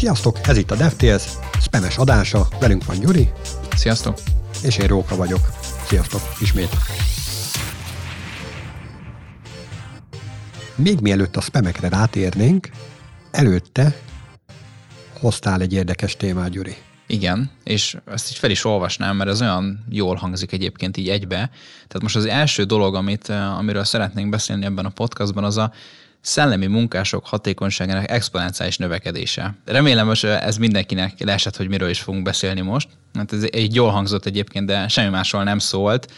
Sziasztok, ez itt a DevTales, spames adása, velünk van Gyuri. Sziasztok. És én Róka vagyok. Sziasztok, ismét. Még mielőtt a spamekre rátérnénk, előtte hoztál egy érdekes témát, Gyuri. Igen, és ezt így fel is olvasnám, mert ez olyan jól hangzik egyébként így egybe. Tehát most az első dolog, amit, amiről szeretnénk beszélni ebben a podcastban, az a szellemi munkások hatékonyságának exponenciális növekedése. Remélem, hogy ez mindenkinek leesett, hogy miről is fogunk beszélni most. Hát ez egy jól hangzott egyébként, de semmi másról nem szólt.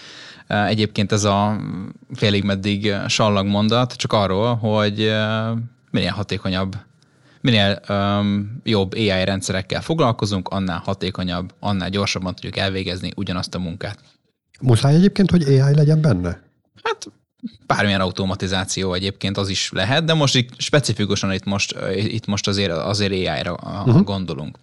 Egyébként ez a félig meddig sallag mondat, csak arról, hogy minél hatékonyabb, minél um, jobb AI rendszerekkel foglalkozunk, annál hatékonyabb, annál gyorsabban tudjuk elvégezni ugyanazt a munkát. Muszáj egyébként, hogy AI legyen benne? Hát bármilyen automatizáció egyébként az is lehet, de most itt specifikusan itt most, itt most azért, azért AI-ra uh-huh. gondolunk.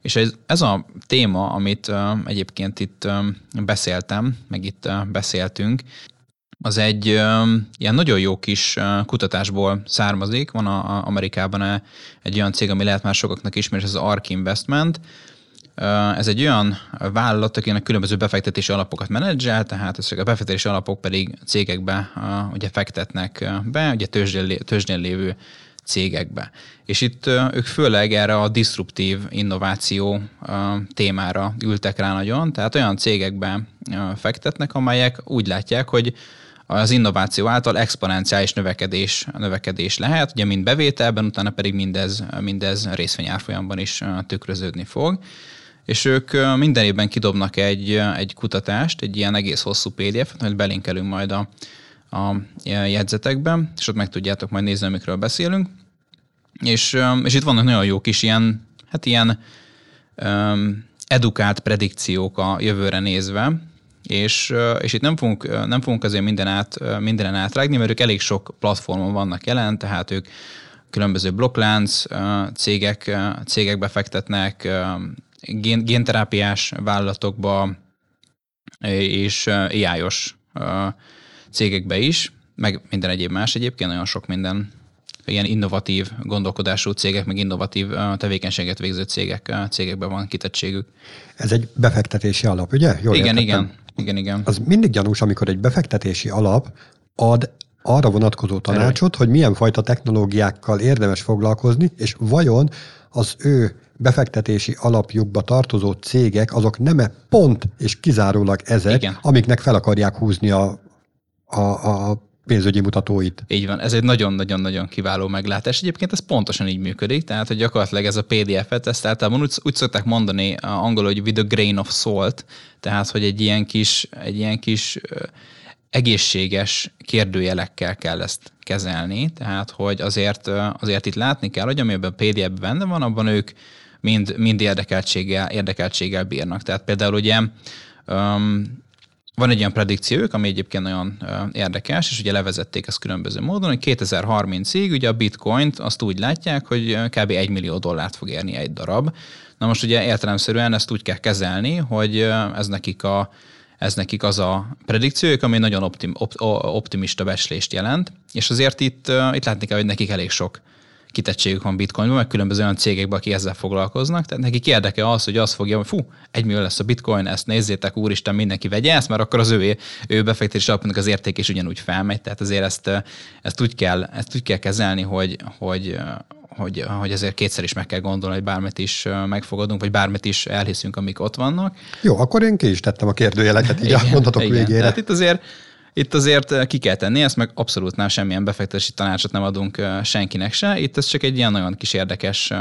És ez, ez a téma, amit uh, egyébként itt uh, beszéltem, meg itt uh, beszéltünk, az egy uh, ilyen nagyon jó kis uh, kutatásból származik. Van a, a Amerikában egy olyan cég, ami lehet már sokaknak ismerős, ez az ARK Investment, ez egy olyan vállalat, akinek különböző befektetési alapokat menedzsel, tehát ezek a befektetési alapok pedig cégekbe ugye fektetnek be, ugye tőzsdén, lévő cégekbe. És itt ők főleg erre a disruptív innováció témára ültek rá nagyon, tehát olyan cégekbe fektetnek, amelyek úgy látják, hogy az innováció által exponenciális növekedés, növekedés lehet, ugye mind bevételben, utána pedig mindez, mindez részvényárfolyamban is tükröződni fog és ők minden évben kidobnak egy, egy kutatást, egy ilyen egész hosszú PDF-et, amit belinkelünk majd a, a jegyzetekben, és ott meg tudjátok majd nézni, amikről beszélünk. És, és itt vannak nagyon jó kis ilyen, hát ilyen um, edukált predikciók a jövőre nézve, és, és itt nem fogunk, nem fogunk azért minden át, mindenen átrágni, mert ők elég sok platformon vannak jelen, tehát ők különböző blokklánc cégek, cégekbe fektetnek, gén, génterápiás vállalatokba és AI-os cégekbe is, meg minden egyéb más egyébként, nagyon sok minden ilyen innovatív gondolkodású cégek, meg innovatív tevékenységet végző cégek, cégekben van kitettségük. Ez egy befektetési alap, ugye? Jól igen, igen, igen, igen. Az mindig gyanús, amikor egy befektetési alap ad arra vonatkozó tanácsot, hogy milyen fajta technológiákkal érdemes foglalkozni, és vajon az ő befektetési alapjukba tartozó cégek, azok nem -e pont és kizárólag ezek, Igen. amiknek fel akarják húzni a, a, a pénzügyi mutatóit. Így van, ez egy nagyon-nagyon-nagyon kiváló meglátás. Egyébként ez pontosan így működik, tehát hogy gyakorlatilag ez a PDF-et, ezt általában úgy, úgy szokták mondani angolul, hogy with a grain of salt, tehát hogy egy ilyen kis, egy ilyen kis egészséges kérdőjelekkel kell ezt kezelni, tehát hogy azért, azért itt látni kell, hogy ami ebben a PDF-ben benne van, abban ők mind, mind érdekeltséggel, érdekeltséggel bírnak. Tehát például ugye um, van egy olyan predikciójuk, ami egyébként nagyon uh, érdekes, és ugye levezették ezt különböző módon, hogy 2030-ig ugye a bitcoint azt úgy látják, hogy kb. 1 millió dollárt fog érni egy darab. Na most ugye értelemszerűen ezt úgy kell kezelni, hogy ez nekik a ez nekik az a predikciójuk, ami nagyon optim, op, optimista beslést jelent, és azért itt, itt látni kell, hogy nekik elég sok kitettségük van bitcoinban, meg különböző olyan cégekben, akik ezzel foglalkoznak. Tehát nekik érdeke az, hogy azt fogja, hogy fú, egy millió lesz a bitcoin, ezt nézzétek, úristen, mindenki vegye ezt, mert akkor az ő, ő befektetési alapnak az érték is ugyanúgy felmegy. Tehát azért ezt, ezt, úgy, kell, ezt úgy kell kezelni, hogy, hogy, hogy, hogy ezért kétszer is meg kell gondolni, hogy bármit is megfogadunk, vagy bármit is elhiszünk, amik ott vannak. Jó, akkor én ki is tettem a kérdőjeleket, így igen, mondhatok igen. végére. Tehát itt azért itt azért eh, ki kell tenni, ezt meg abszolút nem semmilyen befektetési tanácsot nem adunk eh, senkinek se. Itt ez csak egy ilyen nagyon kis érdekes eh,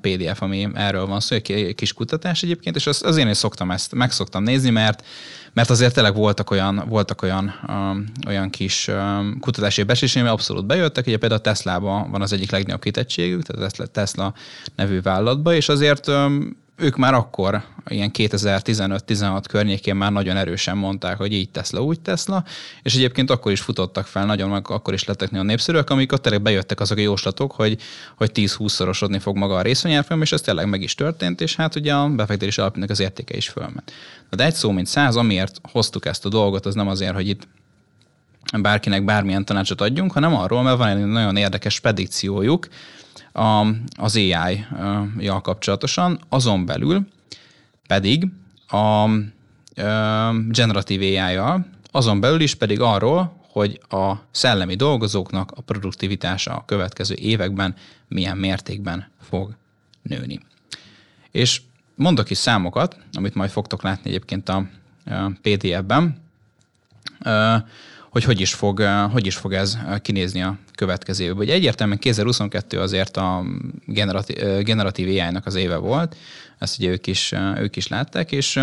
PDF, ami erről van szó, egy kis kutatás egyébként, és azért is szoktam ezt, meg szoktam nézni, mert mert azért tényleg voltak olyan, voltak olyan, um, olyan kis um, kutatási becslések, ami abszolút bejöttek, ugye például a Tesla-ban van az egyik legnagyobb kitettségük, tehát a Tesla nevű vállalatban, és azért um, ők már akkor, ilyen 2015-16 környékén már nagyon erősen mondták, hogy így Tesla, úgy Tesla, és egyébként akkor is futottak fel, nagyon meg akkor is lettek nagyon népszerűek, amikor tényleg bejöttek azok a jóslatok, hogy, hogy 10-20-szorosodni fog maga a részvényárfolyam, és ez tényleg meg is történt, és hát ugye a befektetés alapjának az értéke is fölment. De egy szó, mint száz, amiért hoztuk ezt a dolgot, az nem azért, hogy itt bárkinek bármilyen tanácsot adjunk, hanem arról, mert van egy nagyon érdekes predikciójuk, a, az AI-jal kapcsolatosan, azon belül pedig a generatív AI-jal, azon belül is pedig arról, hogy a szellemi dolgozóknak a produktivitása a következő években milyen mértékben fog nőni. És mondok is számokat, amit majd fogtok látni egyébként a PDF-ben, hogy hogy is fog, hogy is fog ez kinézni a következő évben. Ugye egyértelműen 2022 azért a generatív, generatív AI-nak az éve volt, ezt ugye ők is, ők is látták, és,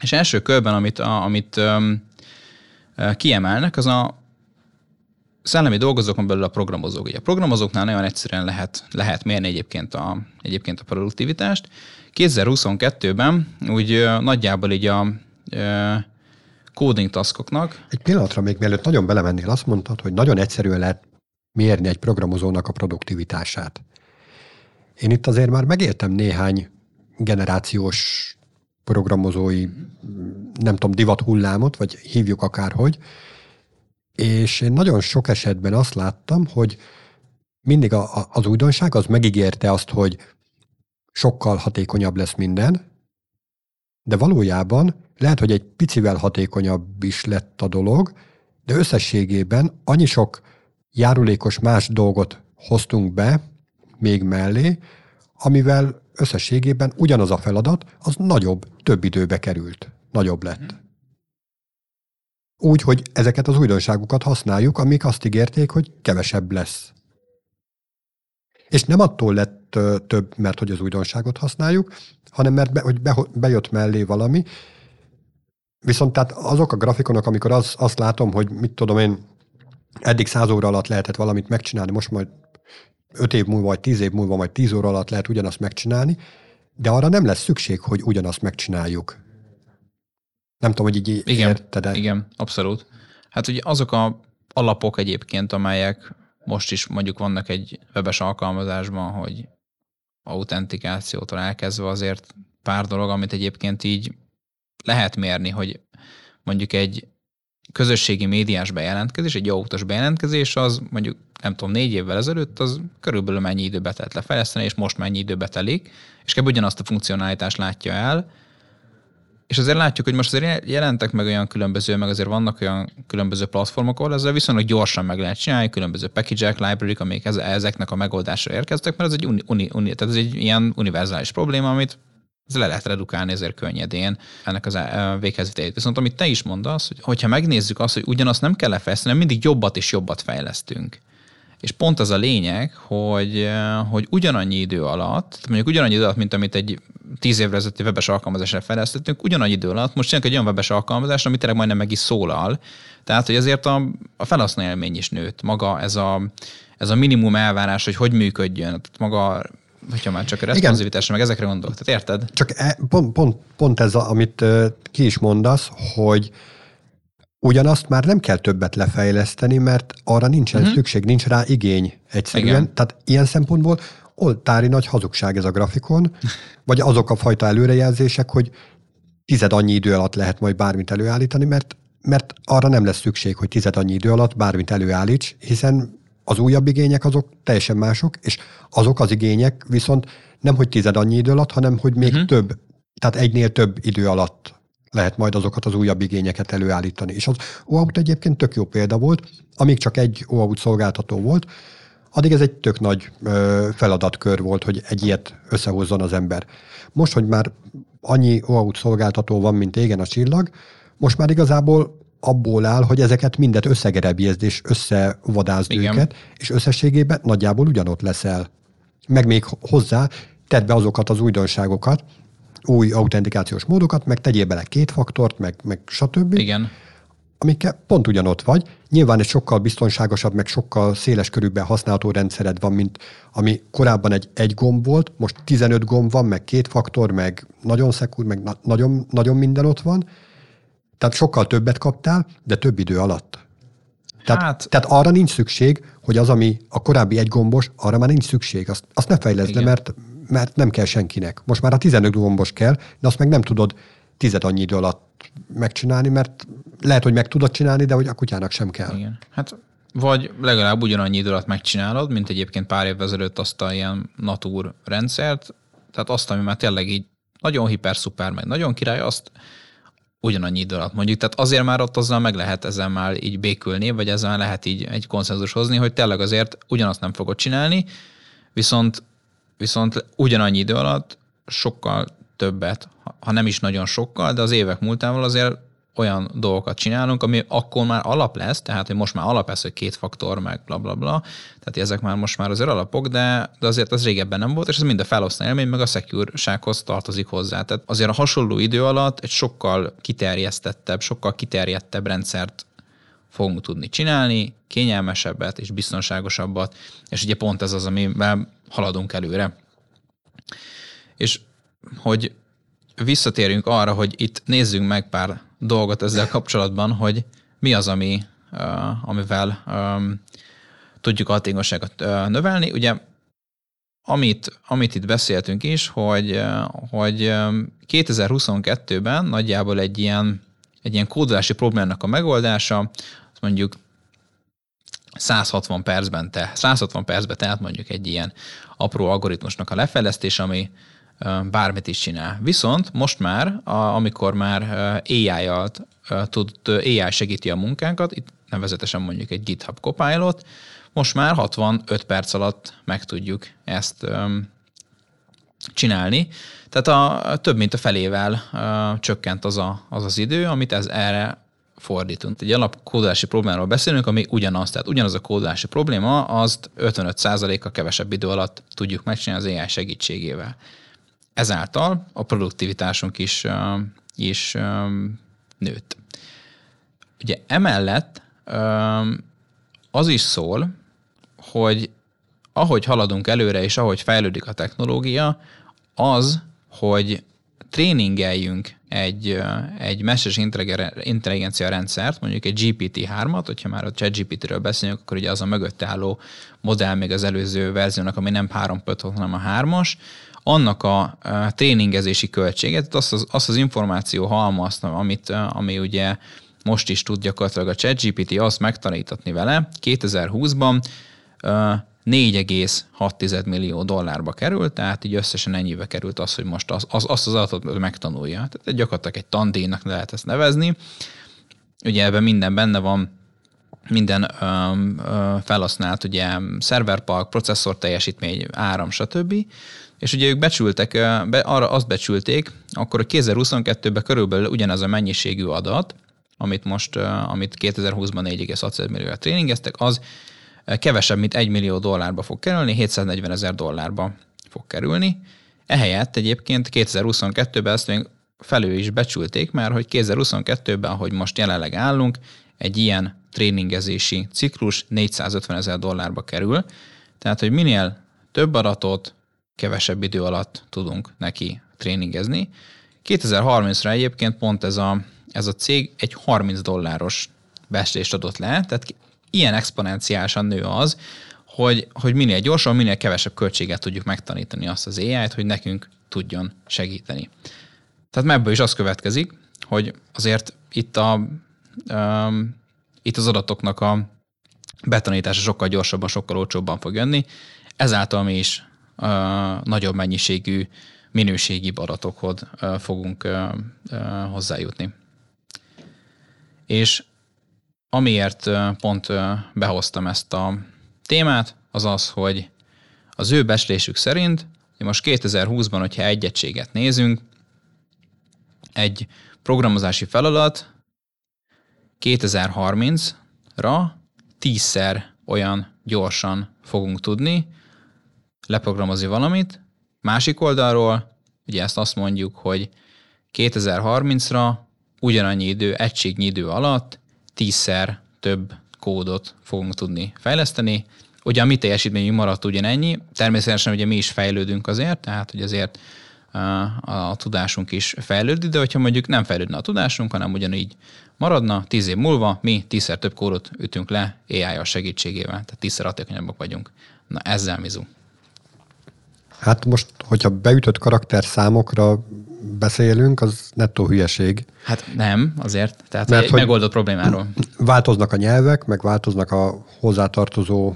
és első körben, amit, amit kiemelnek, az a szellemi dolgozókon belül a programozók. Ugye a programozóknál nagyon egyszerűen lehet, lehet mérni egyébként a, egyébként a produktivitást. 2022-ben úgy nagyjából így a coding taskoknak. Egy pillanatra még mielőtt nagyon belemennél, azt mondtad, hogy nagyon egyszerűen lehet mérni egy programozónak a produktivitását. Én itt azért már megértem néhány generációs programozói, nem tudom, divat hullámot, vagy hívjuk akárhogy, és én nagyon sok esetben azt láttam, hogy mindig a, a, az újdonság az megígérte azt, hogy sokkal hatékonyabb lesz minden, de valójában lehet, hogy egy picivel hatékonyabb is lett a dolog, de összességében annyi sok járulékos más dolgot hoztunk be még mellé, amivel összességében ugyanaz a feladat, az nagyobb, több időbe került, nagyobb lett. Úgy, hogy ezeket az újdonságokat használjuk, amik azt ígérték, hogy kevesebb lesz. És nem attól lett több, mert hogy az újdonságot használjuk, hanem mert be, hogy be, bejött mellé valami. Viszont tehát azok a grafikonok, amikor az, azt látom, hogy mit tudom én, eddig száz óra alatt lehetett valamit megcsinálni, most majd öt év múlva, vagy tíz év múlva, vagy tíz óra alatt lehet ugyanazt megcsinálni, de arra nem lesz szükség, hogy ugyanazt megcsináljuk. Nem tudom, hogy így igen, érted-e. Igen, abszolút. Hát ugye azok a alapok egyébként, amelyek most is mondjuk vannak egy webes alkalmazásban, hogy autentikációtól elkezdve azért pár dolog, amit egyébként így lehet mérni, hogy mondjuk egy közösségi médiás bejelentkezés, egy autós bejelentkezés, az mondjuk nem tudom, négy évvel ezelőtt, az körülbelül mennyi időbe telt lefejleszteni, és most mennyi időbe telik, és kb. ugyanazt a funkcionalitást látja el, és azért látjuk, hogy most azért jelentek meg olyan különböző, meg azért vannak olyan különböző platformok, ahol ezzel viszonylag gyorsan meg lehet csinálni, különböző package library amik ezeknek a megoldásra érkeztek, mert ez egy, uni, uni, uni, tehát ez egy ilyen univerzális probléma, amit ez le lehet redukálni ezért könnyedén ennek az véghezvitelét. Viszont amit te is mondasz, hogy hogyha megnézzük azt, hogy ugyanazt nem kell lefejleszteni, mindig jobbat és jobbat fejlesztünk. És pont az a lényeg, hogy, hogy ugyanannyi idő alatt, mondjuk ugyanannyi idő alatt, mint amit egy tíz évre ezelőtti webes alkalmazásra fejlesztettünk, ugyanannyi idő alatt most csinálunk egy olyan webes alkalmazást, amit tényleg majdnem meg is szólal. Tehát, hogy ezért a, a felhasználó élmény is nőtt. Maga ez a, ez a minimum elvárás, hogy hogy működjön. Tehát maga hogyha már csak a responsivitásra, meg ezekre gondolok. Tehát érted? Csak e, pont, pont, pont ez, a, amit ki is mondasz, hogy ugyanazt már nem kell többet lefejleszteni, mert arra nincsen uh-huh. szükség, nincs rá igény egyszerűen. Igen. Tehát ilyen szempontból oltári nagy hazugság ez a grafikon, vagy azok a fajta előrejelzések, hogy tized annyi idő alatt lehet majd bármit előállítani, mert, mert arra nem lesz szükség, hogy tized annyi idő alatt bármit előállíts, hiszen az újabb igények azok teljesen mások, és azok az igények viszont nem, hogy tized annyi idő alatt, hanem hogy még uh-huh. több, tehát egynél több idő alatt lehet majd azokat az újabb igényeket előállítani. És az OAuth egyébként tök jó példa volt, amíg csak egy OAuth szolgáltató volt, addig ez egy tök nagy ö, feladatkör volt, hogy egy ilyet összehozzon az ember. Most, hogy már annyi OAuth szolgáltató van, mint égen a csillag, most már igazából abból áll, hogy ezeket mindet összegerebjezd és összevadázd Igen. őket, és összességében nagyjából ugyanott leszel. Meg még hozzá tedd be azokat az újdonságokat, új autentikációs módokat, meg tegyél bele két faktort, meg, meg stb. Igen. Amikkel pont ugyanott vagy. Nyilván egy sokkal biztonságosabb, meg sokkal széles körülben használható rendszered van, mint ami korábban egy, egy gomb volt, most 15 gomb van, meg két faktor, meg nagyon szekúr, meg na- nagyon, nagyon minden ott van. Tehát sokkal többet kaptál, de több idő alatt. Tehát, hát, tehát arra nincs szükség, hogy az, ami a korábbi egy gombos, arra már nincs szükség. Azt, azt ne fejleszd le, mert mert nem kell senkinek. Most már a 15 gombos kell, de azt meg nem tudod tized annyi idő alatt megcsinálni, mert lehet, hogy meg tudod csinálni, de hogy a kutyának sem kell. Igen. Hát vagy legalább ugyanannyi idő alatt megcsinálod, mint egyébként pár évvel ezelőtt azt a ilyen natur rendszert, tehát azt, ami már tényleg így nagyon hiper-szuper, meg nagyon király, azt ugyanannyi idő alatt mondjuk. Tehát azért már ott azzal meg lehet ezzel már így békülni, vagy ezzel lehet így egy konszenzus hozni, hogy tényleg azért ugyanazt nem fogod csinálni, viszont, viszont ugyanannyi idő alatt sokkal többet, ha nem is nagyon sokkal, de az évek múltával azért olyan dolgokat csinálunk, ami akkor már alap lesz, tehát hogy most már alap lesz, hogy két faktor, meg bla bla bla, tehát ezek már most már azért alapok, de, de azért az régebben nem volt, és ez mind a felhasználó élmény, meg a secure tartozik hozzá. Tehát azért a hasonló idő alatt egy sokkal kiterjesztettebb, sokkal kiterjedtebb rendszert fogunk tudni csinálni, kényelmesebbet és biztonságosabbat, és ugye pont ez az, amivel haladunk előre. És hogy visszatérjünk arra, hogy itt nézzünk meg pár dolgot ezzel kapcsolatban, hogy mi az, ami, uh, amivel um, tudjuk a hatékonyságot uh, növelni. Ugye amit, amit itt beszéltünk is, hogy, hogy 2022-ben nagyjából egy ilyen, egy ilyen kódolási problémának a megoldása, az mondjuk 160 percben, te, 160 percben tehát mondjuk egy ilyen apró algoritmusnak a lefejlesztés, ami bármit is csinál. Viszont most már, amikor már AI-jal tud, AI segíti a munkánkat, itt nevezetesen mondjuk egy GitHub Copilot, most már 65 perc alatt meg tudjuk ezt csinálni. Tehát a, több mint a felével uh, csökkent az, a, az az idő, amit ez erre fordítunk. Egy alapkódolási problémáról beszélünk, ami ugyanaz, tehát ugyanaz a kódolási probléma, azt 55%-a kevesebb idő alatt tudjuk megcsinálni az AI segítségével ezáltal a produktivitásunk is, is nőtt. Ugye emellett az is szól, hogy ahogy haladunk előre, és ahogy fejlődik a technológia, az, hogy tréningeljünk egy, egy meses intelligencia rendszert, mondjuk egy GPT-3-at, hogyha már a ChatGPT-ről beszélünk, akkor ugye az a mögött álló modell még az előző verziónak, ami nem 3.5, hanem a 3-as, annak a tréningezési költséget, azt az, azt az információ halmazt, amit, ami ugye most is tud gyakorlatilag a ChatGPT azt megtanítatni vele, 2020-ban 4,6 millió dollárba került, tehát így összesen ennyibe került az, hogy most az, az, azt az adatot megtanulja. Tehát gyakorlatilag egy tandíjnak lehet ezt nevezni. Ugye ebben minden benne van, minden ö, ö, felhasznált ugye szerverpark, processzor teljesítmény, áram, stb. És ugye ők becsültek, be, arra azt becsülték, akkor a 2022-ben körülbelül ugyanez a mennyiségű adat, amit most, amit 2020-ban 4,6 millióra tréningeztek, az kevesebb, mint 1 millió dollárba fog kerülni, 740 ezer dollárba fog kerülni. Ehelyett egyébként 2022-ben ezt még felül is becsülték, mert hogy 2022-ben, ahogy most jelenleg állunk, egy ilyen tréningezési ciklus 450 ezer dollárba kerül. Tehát, hogy minél több adatot, kevesebb idő alatt tudunk neki tréningezni. 2030-ra egyébként pont ez a, ez a cég egy 30 dolláros becslést adott le, tehát ilyen exponenciálisan nő az, hogy, hogy minél gyorsan, minél kevesebb költséget tudjuk megtanítani azt az AI-t, hogy nekünk tudjon segíteni. Tehát ebből is az következik, hogy azért itt, a, um, itt az adatoknak a betanítása sokkal gyorsabban, sokkal olcsóbban fog jönni, ezáltal mi is uh, nagyobb mennyiségű minőségi adatokhoz uh, fogunk uh, uh, hozzájutni. És amiért pont behoztam ezt a témát, az az, hogy az ő beslésük szerint, hogy most 2020-ban, hogyha egy egységet nézünk, egy programozási feladat 2030-ra tízszer olyan gyorsan fogunk tudni leprogramozni valamit. Másik oldalról, ugye ezt azt mondjuk, hogy 2030-ra ugyanannyi idő, egységnyi idő alatt tízszer több kódot fogunk tudni fejleszteni. Ugye a mi teljesítményünk maradt ugyanennyi, természetesen ugye mi is fejlődünk azért, tehát hogy azért a tudásunk is fejlődik, de hogyha mondjuk nem fejlődne a tudásunk, hanem ugyanígy maradna, tíz év múlva mi tízszer több kódot ütünk le AI-a segítségével, tehát tízszer hatékonyabbak vagyunk. Na ezzel mizu. Hát most, hogyha beütött karakter számokra beszélünk, az nettó hülyeség. Hát nem, azért. Tehát Mert, egy hogy megoldott problémáról. Változnak a nyelvek, meg változnak a hozzátartozó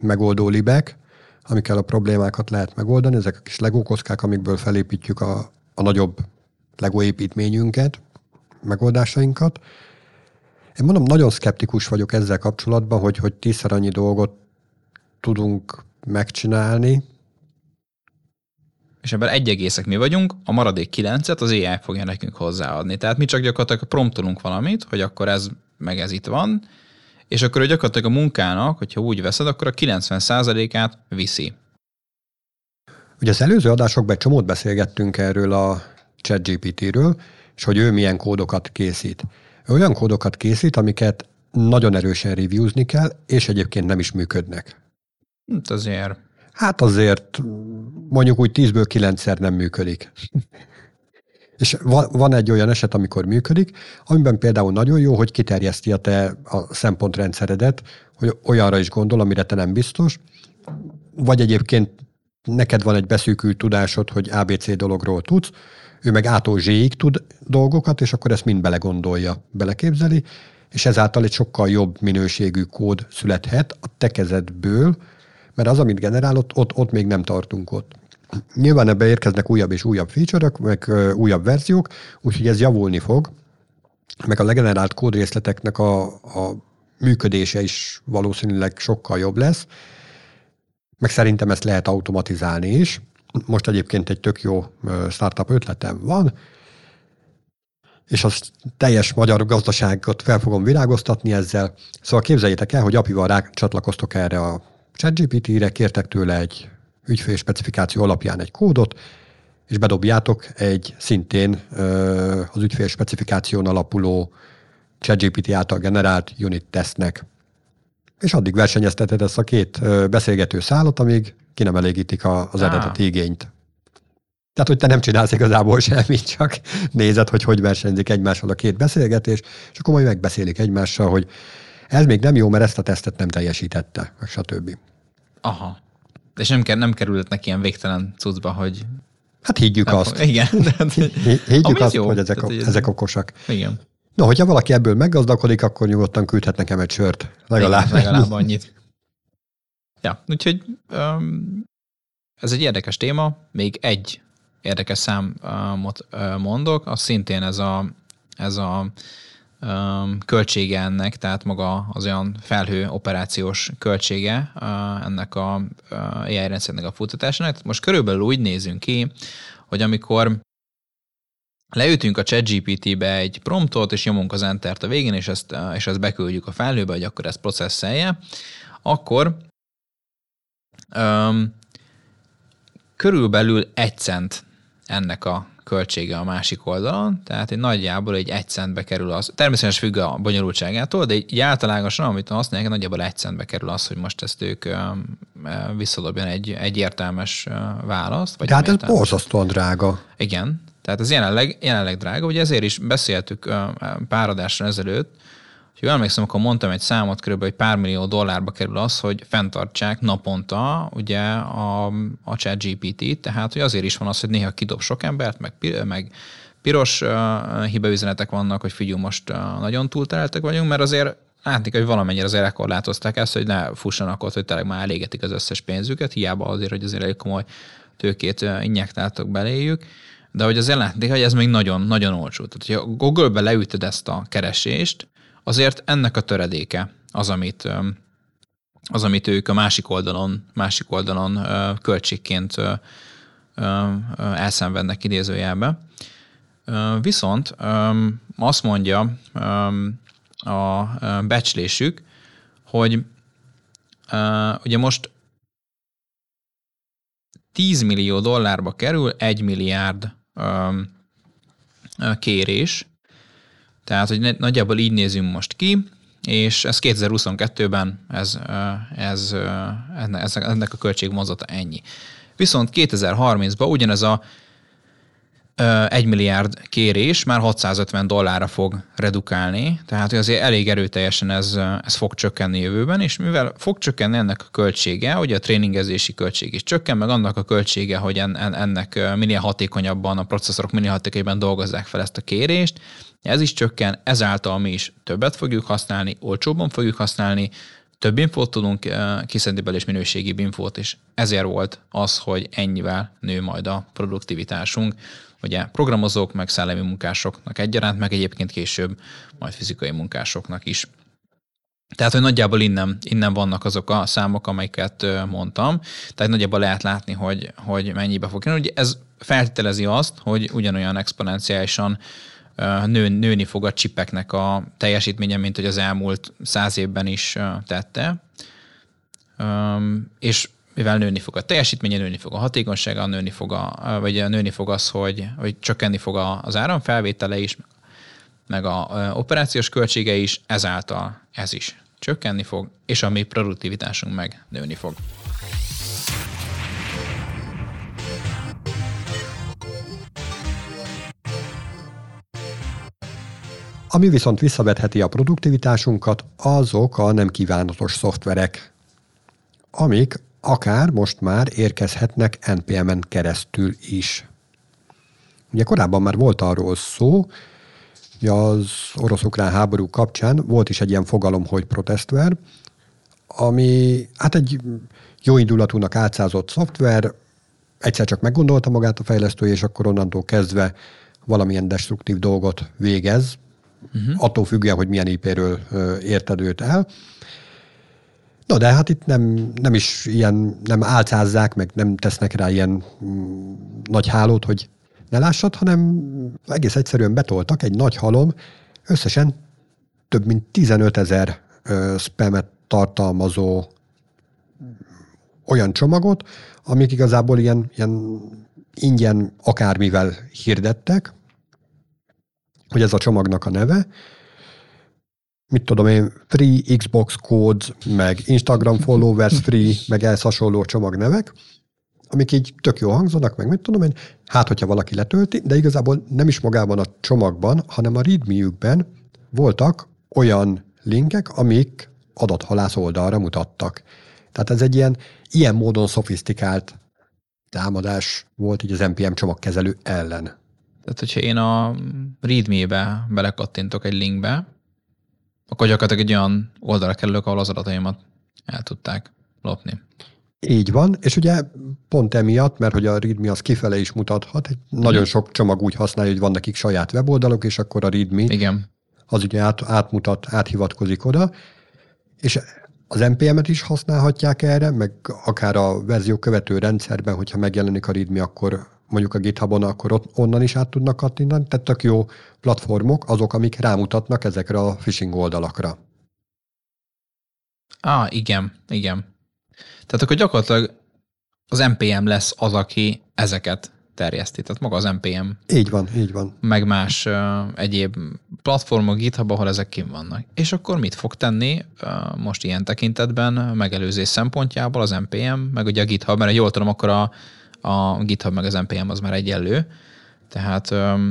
megoldó libek, amikkel a problémákat lehet megoldani. Ezek a kis legókockák, amikből felépítjük a, a nagyobb legóépítményünket, megoldásainkat. Én mondom, nagyon szkeptikus vagyok ezzel kapcsolatban, hogy, hogy tízszer annyi dolgot tudunk megcsinálni. És ebben egy egészek mi vagyunk, a maradék kilencet az AI fogja nekünk hozzáadni. Tehát mi csak gyakorlatilag promptolunk valamit, hogy akkor ez meg ez itt van, és akkor gyakorlatilag a munkának, hogyha úgy veszed, akkor a 90%-át viszi. Ugye az előző adásokban egy csomót beszélgettünk erről a ChatGPT-ről, és hogy ő milyen kódokat készít. Ő olyan kódokat készít, amiket nagyon erősen reviewzni kell, és egyébként nem is működnek. Hát azért. Hát azért mondjuk úgy 10-ből 9-szer nem működik. És van egy olyan eset, amikor működik, amiben például nagyon jó, hogy kiterjeszti a te a szempontrendszeredet, hogy olyanra is gondol, amire te nem biztos, vagy egyébként neked van egy beszűkült tudásod, hogy ABC dologról tudsz, ő meg ától zséig tud dolgokat, és akkor ezt mind belegondolja, beleképzeli, és ezáltal egy sokkal jobb minőségű kód születhet a te kezedből, mert az, amit generál, ott, ott, még nem tartunk ott. Nyilván ebbe érkeznek újabb és újabb feature meg újabb verziók, úgyhogy ez javulni fog, meg a legenerált kódrészleteknek a, a működése is valószínűleg sokkal jobb lesz, meg szerintem ezt lehet automatizálni is. Most egyébként egy tök jó startup ötletem van, és azt teljes magyar gazdaságot fel fogom virágoztatni ezzel. Szóval képzeljétek el, hogy apival rá csatlakoztok erre a ChatGPT-re, kértek tőle egy ügyfél specifikáció alapján egy kódot, és bedobjátok egy szintén az ügyfél specifikáción alapuló ChatGPT által generált unit testnek. És addig versenyezteted ezt a két beszélgető szállat, amíg ki nem elégítik az eredeti igényt. Tehát, hogy te nem csinálsz igazából semmit, csak nézed, hogy hogy versenyzik egymással a két beszélgetés, és akkor majd megbeszélik egymással, hogy ez még nem jó, mert ezt a tesztet nem teljesítette, stb. Aha. És nem, nem kerülhetnek ilyen végtelen cuccba, hogy... Hát higgyük nem, azt. Igen. higgyük azt, jó. hogy ezek, Tehát, ezek okosak. Igen. No, hogyha valaki ebből meggazdagodik, akkor nyugodtan küldhet nekem egy sört. Legalább. Igen, legalább annyit. Ja, úgyhogy um, ez egy érdekes téma. Még egy érdekes számot mondok, az szintén ez a, ez a költsége ennek, tehát maga az olyan felhő operációs költsége ennek a AI rendszernek a futtatásának. Most körülbelül úgy nézünk ki, hogy amikor leütünk a ChatGPT-be egy promptot, és nyomunk az Enter-t a végén, és ezt, és ezt beküldjük a felhőbe, hogy akkor ezt processzelje, akkor um, körülbelül egy cent ennek a költsége a másik oldalon, tehát egy nagyjából egy egy centbe kerül az, természetesen függ a bonyolultságától, de egy általánosan, amit használják, nagyjából egy centbe kerül az, hogy most ezt ők visszadobjon egy, egy értelmes választ. Vagy tehát ez borzasztóan drága. Igen, tehát ez jelenleg, jelenleg drága, ugye ezért is beszéltük pár adásra ezelőtt, hogy jól emlékszem, akkor mondtam egy számot, kb. egy pár millió dollárba kerül az, hogy fenntartsák naponta ugye a, a chat GPT-t, tehát hogy azért is van az, hogy néha kidob sok embert, meg, meg piros uh, hibaüzenetek vannak, hogy figyelj, most uh, nagyon túltereltek vagyunk, mert azért látni, hogy valamennyire azért elkorlátozták ezt, hogy ne fussanak ott, hogy tényleg már elégetik az összes pénzüket, hiába azért, hogy azért elég komoly tőkét injektáltak beléjük, de hogy azért látni, hogy ez még nagyon-nagyon olcsó. Tehát, ha Google-be leütöd ezt a keresést, azért ennek a töredéke az, amit, az, amit ők a másik oldalon, másik oldalon költségként elszenvednek idézőjelbe. Viszont azt mondja a becslésük, hogy ugye most 10 millió dollárba kerül 1 milliárd kérés, tehát, hogy nagyjából így nézünk most ki, és ez 2022-ben ez, ez, ez, ennek a költségmozata ennyi. Viszont 2030-ban ugyanez a egy milliárd kérés már 650 dollárra fog redukálni, tehát azért elég erőteljesen ez, ez fog csökkenni jövőben, és mivel fog csökkenni ennek a költsége, hogy a tréningezési költség is csökken, meg annak a költsége, hogy en, en, ennek minél hatékonyabban, a processzorok minél hatékonyabban dolgozzák fel ezt a kérést, ez is csökken, ezáltal mi is többet fogjuk használni, olcsóbban fogjuk használni, több infót tudunk kiszedni belőle, és minőségi infót, és ezért volt az, hogy ennyivel nő majd a produktivitásunk ugye programozók, meg szellemi munkásoknak egyaránt, meg egyébként később majd fizikai munkásoknak is. Tehát, hogy nagyjából innen, innen vannak azok a számok, amiket mondtam. Tehát nagyjából lehet látni, hogy, hogy mennyibe fog kerülni. Ugye ez feltételezi azt, hogy ugyanolyan exponenciálisan nő, nőni fog a csipeknek a teljesítménye, mint hogy az elmúlt száz évben is tette. És mivel nőni fog a teljesítménye, nőni fog a hatékonysága, nőni fog, a, vagy nőni fog az, hogy, hogy csökkenni fog az áramfelvétele is, meg a operációs költsége is, ezáltal ez is csökkenni fog, és a mi produktivitásunk meg nőni fog. Ami viszont visszavetheti a produktivitásunkat, azok a nem kívánatos szoftverek, amik akár most már érkezhetnek NPM-en keresztül is. Ugye korábban már volt arról szó, hogy az orosz-ukrán háború kapcsán volt is egy ilyen fogalom, hogy protestver, ami hát egy jó indulatúnak átszázott szoftver, egyszer csak meggondolta magát a fejlesztő, és akkor onnantól kezdve valamilyen destruktív dolgot végez, uh-huh. attól függően, hogy milyen IP-ről érted őt el. Na de hát itt nem, nem is ilyen, nem álcázzák, meg nem tesznek rá ilyen mm, nagy hálót, hogy ne lássad, hanem egész egyszerűen betoltak egy nagy halom, összesen több mint 15 ezer spamet tartalmazó olyan csomagot, amik igazából ilyen, ilyen ingyen akármivel hirdettek, hogy ez a csomagnak a neve, mit tudom én, free Xbox codes, meg Instagram followers free, meg ehhez hasonló csomagnevek, amik így tök jó hangzanak, meg mit tudom én, hát, hogyha valaki letölti, de igazából nem is magában a csomagban, hanem a readme voltak olyan linkek, amik adathalász oldalra mutattak. Tehát ez egy ilyen, ilyen módon szofisztikált támadás volt így az NPM csomagkezelő ellen. Tehát, hogyha én a readme-be belekattintok egy linkbe, akkor gyakorlatilag egy olyan oldalra kerülök, ahol az adataimat el tudták lopni. Így van, és ugye pont emiatt, mert hogy a README az kifele is mutathat, egy nagyon sok csomag úgy használja, hogy van nekik saját weboldalok, és akkor a README Igen. az ugye át, átmutat, áthivatkozik oda, és az NPM-et is használhatják erre, meg akár a verzió követő rendszerben, hogyha megjelenik a README, akkor mondjuk a GitHubon, akkor ott, onnan is át tudnak kattintani. Tehát tök jó platformok azok, amik rámutatnak ezekre a phishing oldalakra. Ah, igen, igen. Tehát akkor gyakorlatilag az NPM lesz az, aki ezeket terjeszti. Tehát maga az NPM. Így van, így van. Meg más uh, egyéb platformok, GitHub, ahol ezek kim vannak. És akkor mit fog tenni uh, most ilyen tekintetben, megelőzés szempontjából az NPM, meg ugye a GitHub, mert jól tudom, akkor a a GitHub meg az NPM az már egyenlő, tehát ö,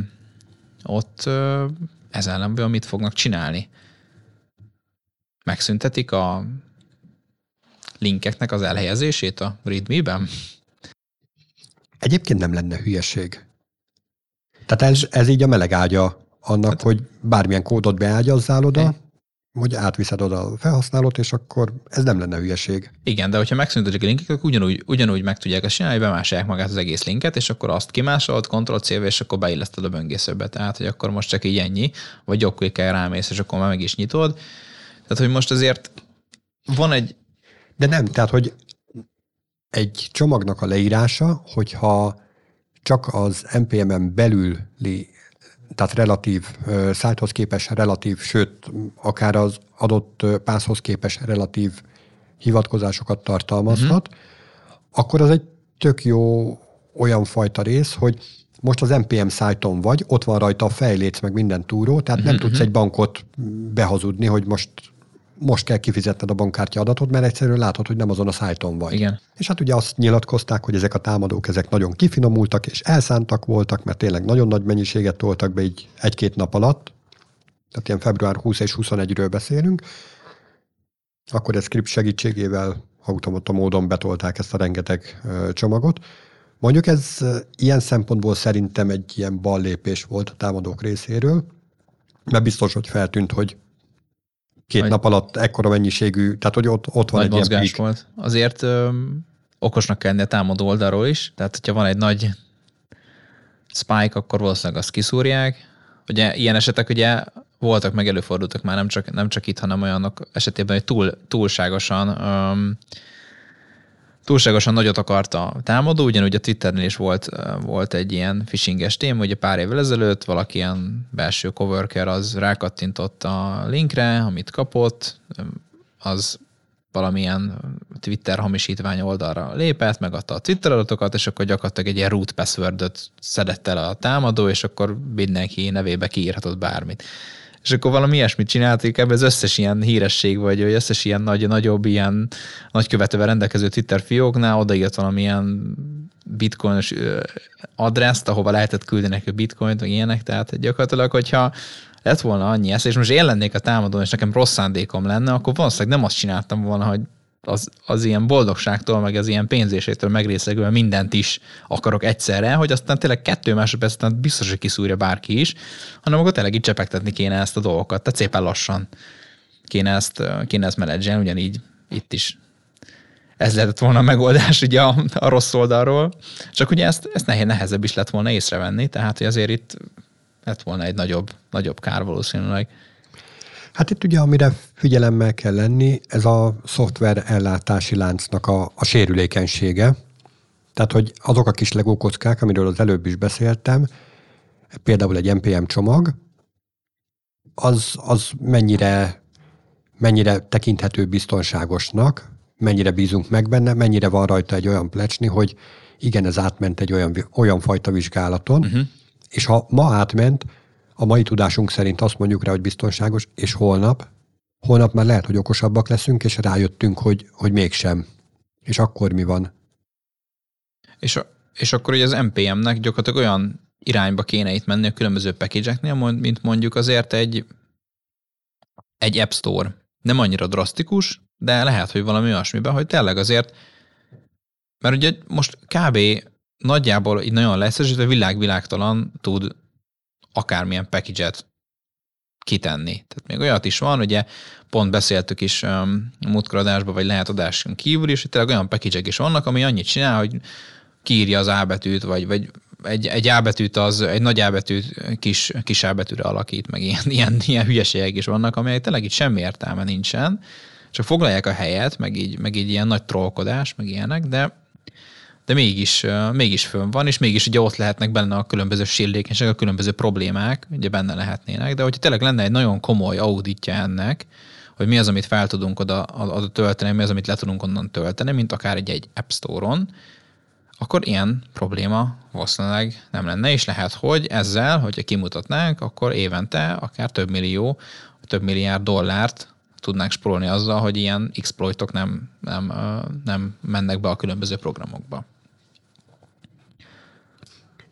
ott ö, ez ellenből mit fognak csinálni? Megszüntetik a linkeknek az elhelyezését a README-ben? Egyébként nem lenne hülyeség. Tehát ez, ez így a meleg ágya annak, hát, hogy bármilyen kódot beágyazzál oda, hogy átviszed oda a felhasználót, és akkor ez nem lenne hülyeség. Igen, de hogyha megszüntetik a linkeket, akkor ugyanúgy, ugyanúgy meg tudják ezt csinálni, bemásolják magát az egész linket, és akkor azt kimásolod, ctrl c és akkor beilleszted a böngészőbe. Tehát, hogy akkor most csak így ennyi, vagy jobb kell rámész, és akkor már meg is nyitod. Tehát, hogy most azért van egy... De nem, tehát, hogy egy csomagnak a leírása, hogyha csak az NPM-en belüli tehát relatív szájthoz képes relatív, sőt, akár az adott pászhoz képes relatív hivatkozásokat tartalmazhat, uh-huh. akkor az egy tök jó olyan fajta rész, hogy most az NPM szájton vagy, ott van rajta a fejléc, meg minden túró, tehát uh-huh. nem mhm, tudsz mhm. egy bankot behazudni, hogy most most kell kifizetned a bankkártya adatot, mert egyszerűen látod, hogy nem azon a szájton vagy. Igen. És hát ugye azt nyilatkozták, hogy ezek a támadók ezek nagyon kifinomultak és elszántak voltak, mert tényleg nagyon nagy mennyiséget toltak be így egy-két nap alatt, tehát ilyen február 20 és 21-ről beszélünk, akkor ez script segítségével automata módon betolták ezt a rengeteg csomagot. Mondjuk ez ilyen szempontból szerintem egy ilyen ballépés volt a támadók részéről, mert biztos, hogy feltűnt, hogy két Nagy, nap alatt ekkora mennyiségű, tehát hogy ott, ott van nagy egy mozgás ilyen volt. Azért ö, okosnak kell lenni a támadó oldalról is, tehát hogyha van egy nagy spike, akkor valószínűleg azt kiszúrják. Ugye ilyen esetek ugye voltak, meg előfordultak már nem csak, nem csak itt, hanem olyanok esetében, hogy túl, túlságosan um, túlságosan nagyot akarta a támadó, ugyanúgy a Twitternél is volt, volt egy ilyen phishinges téma, ugye pár évvel ezelőtt valaki ilyen belső coworker az rákattintott a linkre, amit kapott, az valamilyen Twitter hamisítvány oldalra lépett, megadta a Twitter adatokat, és akkor gyakorlatilag egy ilyen root passwordot szedett el a támadó, és akkor mindenki nevébe kiírhatott bármit. És akkor valami ilyesmit csináltak, ebben az összes ilyen híresség, vagy összes ilyen nagy, nagyobb ilyen nagykövetővel rendelkező Twitter fióknál odaírt valamilyen bitcoinos adresszt, ahova lehetett küldeni neki bitcoint, vagy ilyenek, tehát gyakorlatilag, hogyha lett volna annyi esze, és most én lennék a támadó, és nekem rossz szándékom lenne, akkor valószínűleg nem azt csináltam volna, hogy az, az ilyen boldogságtól, meg az ilyen pénzésétől megrészegülve mindent is akarok egyszerre, hogy aztán tényleg kettő másodpercen biztos, hogy kiszúrja bárki is, hanem akkor tényleg így csepegtetni kéne ezt a dolgokat, tehát szépen lassan kéne ezt, kéne ezt menedzselni, ugyanígy itt is ez lehetett volna a megoldás ugye a, a rossz oldalról, csak ugye ezt, ezt nehéz, nehezebb is lett volna észrevenni, tehát hogy azért itt lett volna egy nagyobb, nagyobb kár valószínűleg. Hát itt ugye, amire figyelemmel kell lenni, ez a szoftver ellátási láncnak a, a sérülékenysége. Tehát, hogy azok a kis legókockák, amiről az előbb is beszéltem, például egy NPM csomag, az, az mennyire, mennyire tekinthető biztonságosnak, mennyire bízunk meg benne, mennyire van rajta egy olyan plecsni, hogy igen, ez átment egy olyan, olyan fajta vizsgálaton, uh-huh. és ha ma átment, a mai tudásunk szerint azt mondjuk rá, hogy biztonságos, és holnap, holnap már lehet, hogy okosabbak leszünk, és rájöttünk, hogy, hogy mégsem. És akkor mi van? És, és akkor ugye az NPM-nek gyakorlatilag olyan irányba kéne itt menni a különböző package mint mondjuk azért egy, egy App Store. Nem annyira drasztikus, de lehet, hogy valami olyasmiben, hogy tényleg azért, mert ugye most kb. nagyjából így nagyon leszerződve világ-világtalan tud akármilyen package-et kitenni. Tehát még olyat is van, ugye pont beszéltük is um, múltkor vagy lehet adáson kívül is, hogy tényleg olyan package is vannak, ami annyit csinál, hogy kiírja az A betűt, vagy, vagy egy, egy A betűt az, egy nagy A kis, kis A betűre alakít, meg ilyen, ilyen, ilyen hülyeségek is vannak, amelyek tényleg itt semmi értelme nincsen, csak foglalják a helyet, meg így, meg így ilyen nagy trollkodás, meg ilyenek, de de mégis, mégis fönn van, és mégis ugye ott lehetnek benne a különböző sérülékenységek, a különböző problémák, ugye benne lehetnének, de hogyha tényleg lenne egy nagyon komoly auditja ennek, hogy mi az, amit fel tudunk oda, oda tölteni, mi az, amit le tudunk onnan tölteni, mint akár egy, egy App Store-on, akkor ilyen probléma valószínűleg nem lenne, és lehet, hogy ezzel, hogyha kimutatnánk, akkor évente akár több millió, több milliárd dollárt tudnánk spórolni azzal, hogy ilyen exploitok nem, nem, nem mennek be a különböző programokba.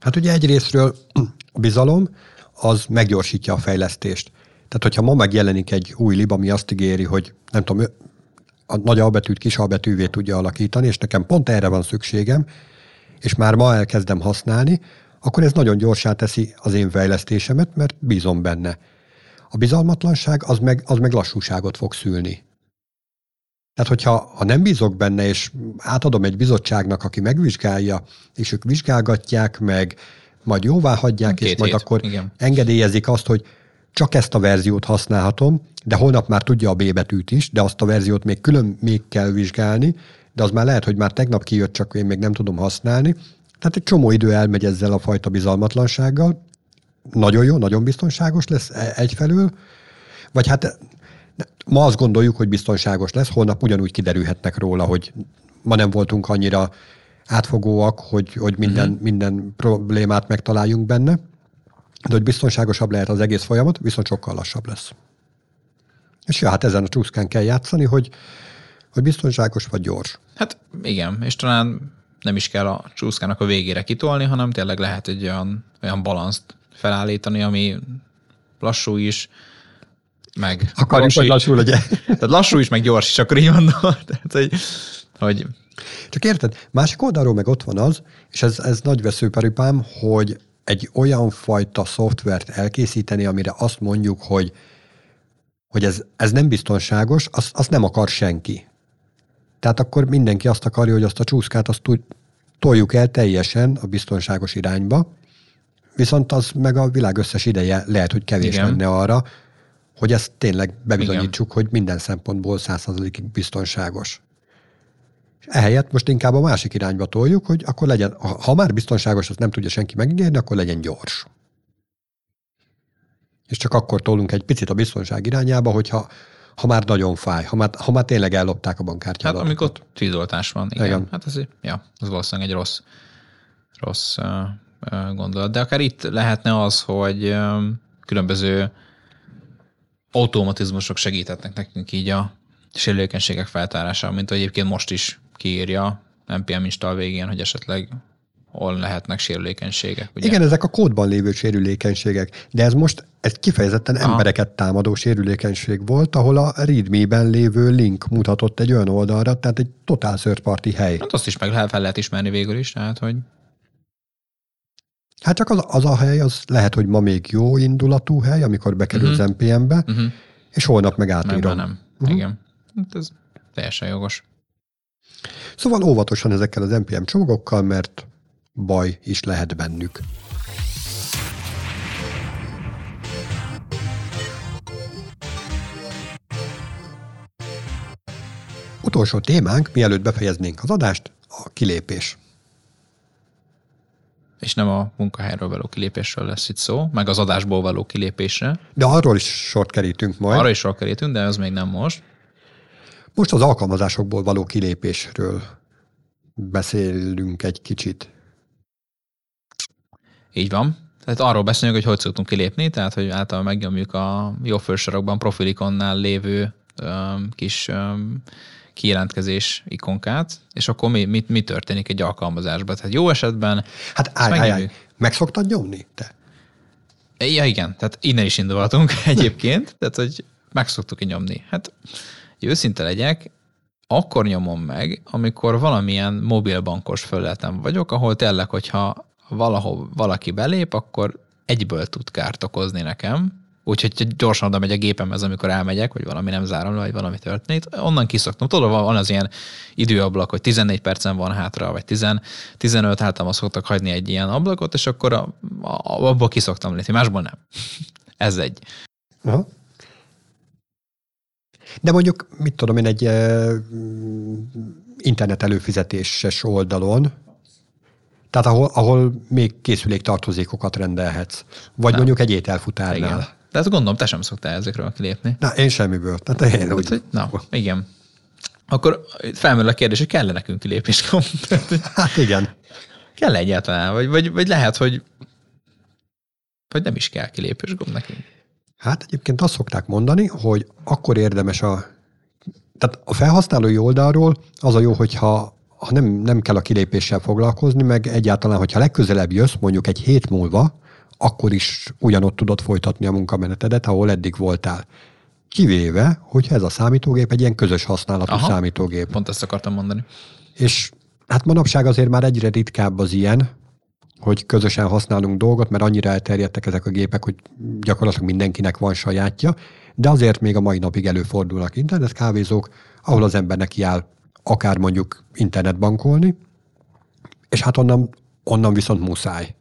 Hát ugye egyrésztről a bizalom az meggyorsítja a fejlesztést. Tehát, hogyha ma megjelenik egy új lib, ami azt ígéri, hogy nem tudom, a nagy albetűt kis albetűvé tudja alakítani, és nekem pont erre van szükségem, és már ma elkezdem használni, akkor ez nagyon gyorsá teszi az én fejlesztésemet, mert bízom benne. A bizalmatlanság az meg, az meg lassúságot fog szülni. Tehát, hogyha ha nem bízok benne, és átadom egy bizottságnak, aki megvizsgálja, és ők vizsgálgatják meg, majd jóvá hagyják, Két és majd hét. akkor Igen. engedélyezik azt, hogy csak ezt a verziót használhatom, de holnap már tudja a B betűt is, de azt a verziót még külön még kell vizsgálni, de az már lehet, hogy már tegnap kijött, csak én még nem tudom használni. Tehát egy csomó idő elmegy ezzel a fajta bizalmatlansággal. Nagyon jó, nagyon biztonságos lesz e- egyfelől, vagy hát Ma azt gondoljuk, hogy biztonságos lesz, holnap ugyanúgy kiderülhetnek róla, hogy ma nem voltunk annyira átfogóak, hogy, hogy minden, uh-huh. minden problémát megtaláljunk benne, de hogy biztonságosabb lehet az egész folyamat, viszont sokkal lassabb lesz. És ja, hát ezen a csúszkán kell játszani, hogy, hogy biztonságos vagy gyors. Hát igen, és talán nem is kell a csúszkának a végére kitolni, hanem tényleg lehet egy olyan, olyan balanszt felállítani, ami lassú is, meg Akarjuk, hogy lassú legyen. Tehát lassú is, meg gyors is, akkor így mondom. Tehát, hogy, hogy csak érted, másik oldalról meg ott van az, és ez, ez nagy veszőperipám, hogy egy olyan fajta szoftvert elkészíteni, amire azt mondjuk, hogy, hogy ez, ez nem biztonságos, azt, azt nem akar senki. Tehát akkor mindenki azt akarja, hogy azt a csúszkát azt tud, toljuk el teljesen a biztonságos irányba, viszont az meg a világ összes ideje lehet, hogy kevés Igen. lenne arra, hogy ezt tényleg bebizonyítsuk, Igen. hogy minden szempontból százszerzalékig biztonságos. Ehelyett most inkább a másik irányba toljuk, hogy akkor legyen, ha már biztonságos, azt nem tudja senki megígérni, akkor legyen gyors. És csak akkor tolunk egy picit a biztonság irányába, hogyha ha már nagyon fáj, ha már, ha már tényleg ellopták a bankkártyát. Hát amikor tűzoltás van, igen. igen. Hát ez, ja, ez valószínűleg egy rossz, rossz uh, gondolat. De akár itt lehetne az, hogy um, különböző automatizmusok segíthetnek nekünk így a sérülékenységek feltárásában, mint egyébként most is kiírja NPM install végén, hogy esetleg hol lehetnek sérülékenységek. Ugye? Igen, ezek a kódban lévő sérülékenységek, de ez most egy kifejezetten Aha. embereket támadó sérülékenység volt, ahol a readme-ben lévő link mutatott egy olyan oldalra, tehát egy totál third party hely. Hát azt is meg lehet, fel lehet ismerni végül is, tehát hogy Hát csak az, az a hely, az lehet, hogy ma még jó indulatú hely, amikor bekerül uh-huh. az NPM-be, uh-huh. és holnap meg átírom. Meg nem. Uh-huh. Igen. Hát ez teljesen jogos. Szóval óvatosan ezekkel az NPM csomagokkal, mert baj is lehet bennük. Utolsó témánk, mielőtt befejeznénk az adást, a kilépés. És nem a munkahelyről való kilépésről lesz itt szó, meg az adásból való kilépésre. De arról is sort kerítünk majd. Arról is sort kerítünk, de az még nem most. Most az alkalmazásokból való kilépésről beszélünk egy kicsit. Így van. Tehát arról beszélünk, hogy hogy szoktunk kilépni, tehát hogy általában megnyomjuk a jó fősorokban profilikonnál lévő öm, kis öm, kijelentkezés ikonkát, és akkor mi, mi, mi történik egy alkalmazásban? Tehát jó esetben... Hát állj, állj, állj. meg szoktad nyomni, te? Ja, igen, tehát innen is indulhatunk egyébként, tehát hogy meg szoktuk nyomni. Hát őszinte legyek, akkor nyomom meg, amikor valamilyen mobilbankos fölletem vagyok, ahol tényleg, hogyha valahol valaki belép, akkor egyből tud kárt okozni nekem, úgyhogy gyorsan oda megy a gépemhez, amikor elmegyek, vagy valami nem zárom le, vagy valami történik. Onnan kiszoktam. Tudod, van az ilyen időablak, hogy 14 percen van hátra, vagy 10, 15, általában szoktak hagyni egy ilyen ablakot, és akkor a, a, abból kiszoktam lépni, másból nem. Ez egy. Aha. De mondjuk, mit tudom én, egy uh, internet előfizetéses oldalon, tehát ahol, ahol még készüléktartozékokat rendelhetsz. Vagy nem. mondjuk egy ételfutárnál. Igen. De ezt gondolom, te sem szoktál ezekről kilépni. Na, én semmiből. Tehát én úgy. Hogy, na, igen. Akkor felmerül a kérdés, hogy kell-e nekünk kilépés Hát igen. Kell egyáltalán? Vagy, vagy, vagy lehet, hogy vagy nem is kell kilépésgomb nekünk? Hát egyébként azt szokták mondani, hogy akkor érdemes a tehát a felhasználói oldalról az a jó, hogyha ha nem, nem kell a kilépéssel foglalkozni, meg egyáltalán, hogyha legközelebb jössz, mondjuk egy hét múlva, akkor is ugyanott tudod folytatni a munkamenetedet, ahol eddig voltál. Kivéve, hogyha ez a számítógép egy ilyen közös használatú Aha, számítógép. Pont ezt akartam mondani. És hát manapság azért már egyre ritkább az ilyen, hogy közösen használunk dolgot, mert annyira elterjedtek ezek a gépek, hogy gyakorlatilag mindenkinek van sajátja, de azért még a mai napig előfordulnak internetkávézók, ahol az embernek jár akár mondjuk internetbankolni, és hát onnan, onnan viszont muszáj.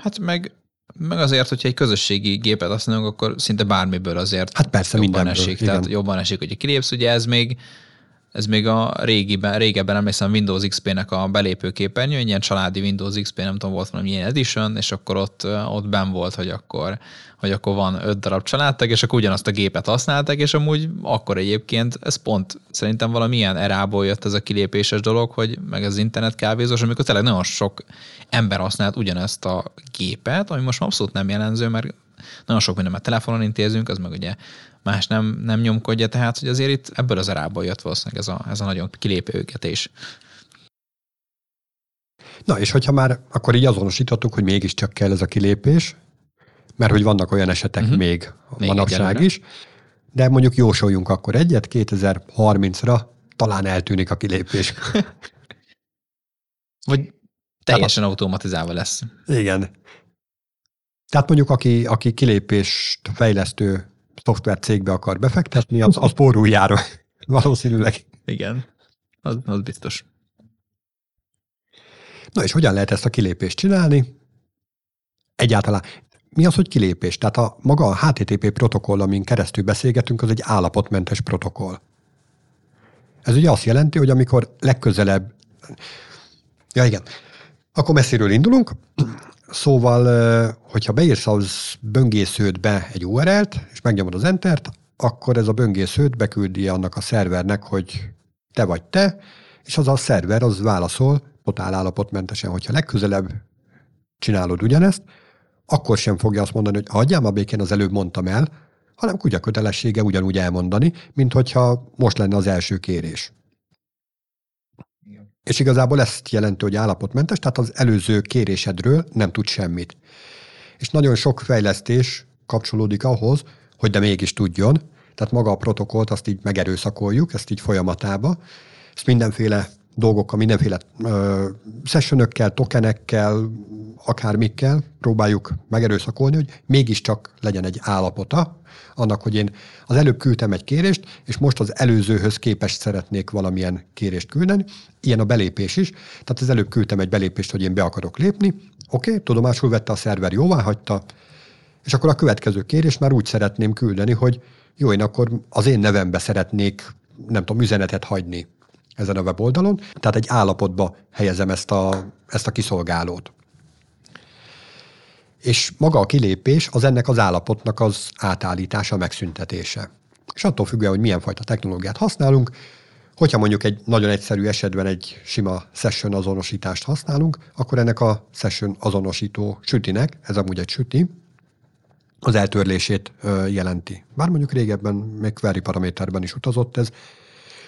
Hát meg, meg azért, hogyha egy közösségi gépet használunk, akkor szinte bármiből azért hát persze, jobban esik. Igen. Tehát jobban esik, hogy kilépsz, ugye ez még ez még a régiben, régebben emlékszem Windows XP-nek a belépő képernyő, ilyen családi Windows XP, nem tudom, volt valami ilyen edition, és akkor ott, ott ben volt, hogy akkor, hogy akkor van öt darab családtag, és akkor ugyanazt a gépet használták, és amúgy akkor egyébként ez pont szerintem valamilyen erából jött ez a kilépéses dolog, hogy meg az internet kávézós, amikor tényleg nagyon sok ember használt ugyanezt a gépet, ami most abszolút nem jelenző, mert nagyon sok mindenben telefonon intézünk, az meg ugye más nem, nem nyomkodja, tehát hogy azért itt ebből az erából jött valószínűleg ez a, ez a nagyon kilépő is. Na, és hogyha már akkor így azonosítottuk, hogy mégiscsak kell ez a kilépés, mert hogy vannak olyan esetek uh-huh. még, még manapság is, de mondjuk jósoljunk akkor egyet, 2030-ra talán eltűnik a kilépés. Vagy teljesen a... automatizálva lesz. Igen. Tehát mondjuk aki, aki kilépést fejlesztő szoftver cégbe akar befektetni, az, az poruljára valószínűleg. Igen, az, az biztos. Na és hogyan lehet ezt a kilépést csinálni? Egyáltalán mi az, hogy kilépés? Tehát a maga a HTTP protokoll, amin keresztül beszélgetünk, az egy állapotmentes protokoll. Ez ugye azt jelenti, hogy amikor legközelebb... Ja igen, akkor messziről indulunk, szóval, hogyha beírsz az böngésződbe egy URL-t, és megnyomod az Entert, akkor ez a böngésződ beküldi annak a szervernek, hogy te vagy te, és az a szerver az válaszol totál állapotmentesen, hogyha legközelebb csinálod ugyanezt, akkor sem fogja azt mondani, hogy hagyjám a békén, az előbb mondtam el, hanem kutya kötelessége ugyanúgy elmondani, mint hogyha most lenne az első kérés. És igazából ezt jelenti, hogy állapotmentes, tehát az előző kérésedről nem tud semmit. És nagyon sok fejlesztés kapcsolódik ahhoz, hogy de mégis tudjon, tehát maga a protokollt azt így megerőszakoljuk, ezt így folyamatába, ezt mindenféle dolgokkal, mindenféle ö, sessionökkel, tokenekkel, akármikkel próbáljuk megerőszakolni, hogy mégiscsak legyen egy állapota annak, hogy én az előbb küldtem egy kérést, és most az előzőhöz képest szeretnék valamilyen kérést küldeni. Ilyen a belépés is. Tehát az előbb küldtem egy belépést, hogy én be akarok lépni. Oké, okay, tudomásul vette a szerver, jóvá hagyta, és akkor a következő kérés már úgy szeretném küldeni, hogy jó, én akkor az én nevembe szeretnék, nem tudom, üzenetet hagyni ezen a weboldalon, tehát egy állapotba helyezem ezt a, ezt a kiszolgálót. És maga a kilépés az ennek az állapotnak az átállítása, megszüntetése. És attól függően, hogy milyen fajta technológiát használunk, hogyha mondjuk egy nagyon egyszerű esetben egy sima session azonosítást használunk, akkor ennek a session azonosító sütinek, ez amúgy egy süti, az eltörlését jelenti. Bár mondjuk régebben még query paraméterben is utazott ez,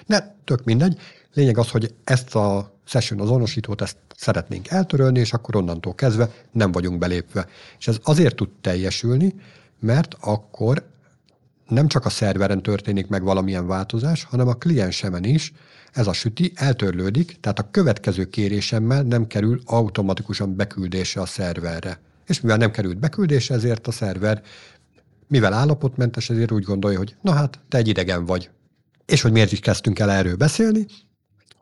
de tök mindegy. Lényeg az, hogy ezt a session azonosítót ezt szeretnénk eltörölni, és akkor onnantól kezdve nem vagyunk belépve. És ez azért tud teljesülni, mert akkor nem csak a szerveren történik meg valamilyen változás, hanem a kliensemen is ez a süti eltörlődik, tehát a következő kérésemmel nem kerül automatikusan beküldése a szerverre. És mivel nem került beküldése, ezért a szerver, mivel állapotmentes, ezért úgy gondolja, hogy na hát, te egy idegen vagy. És hogy miért is kezdtünk el erről beszélni?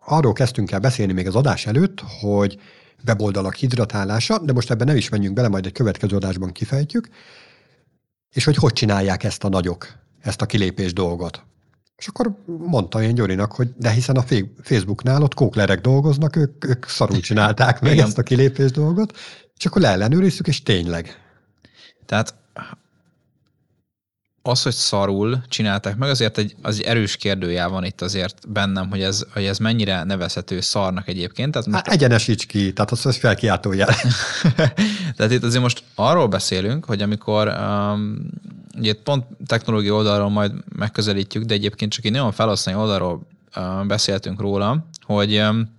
Arról kezdtünk el beszélni még az adás előtt, hogy weboldalak hidratálása, de most ebben nem is menjünk bele, majd egy következő adásban kifejtjük, és hogy hogy csinálják ezt a nagyok, ezt a kilépés dolgot. És akkor mondta én Gyorinak, hogy de hiszen a Facebooknál ott kóklerek dolgoznak, ők, ők szarul csinálták meg ezt a kilépés dolgot, és akkor leellenőrizzük, és tényleg. Tehát az, hogy szarul csinálták meg, azért egy, az egy erős kérdőjel van itt azért bennem, hogy ez, hogy ez mennyire nevezhető szarnak egyébként. Tehát most... Hát egyenesíts ki, tehát az, az felkiáltójel. tehát itt azért most arról beszélünk, hogy amikor um, ugye pont technológia oldalról majd megközelítjük, de egyébként csak egy nagyon felhasználó oldalról uh, beszéltünk róla, hogy um,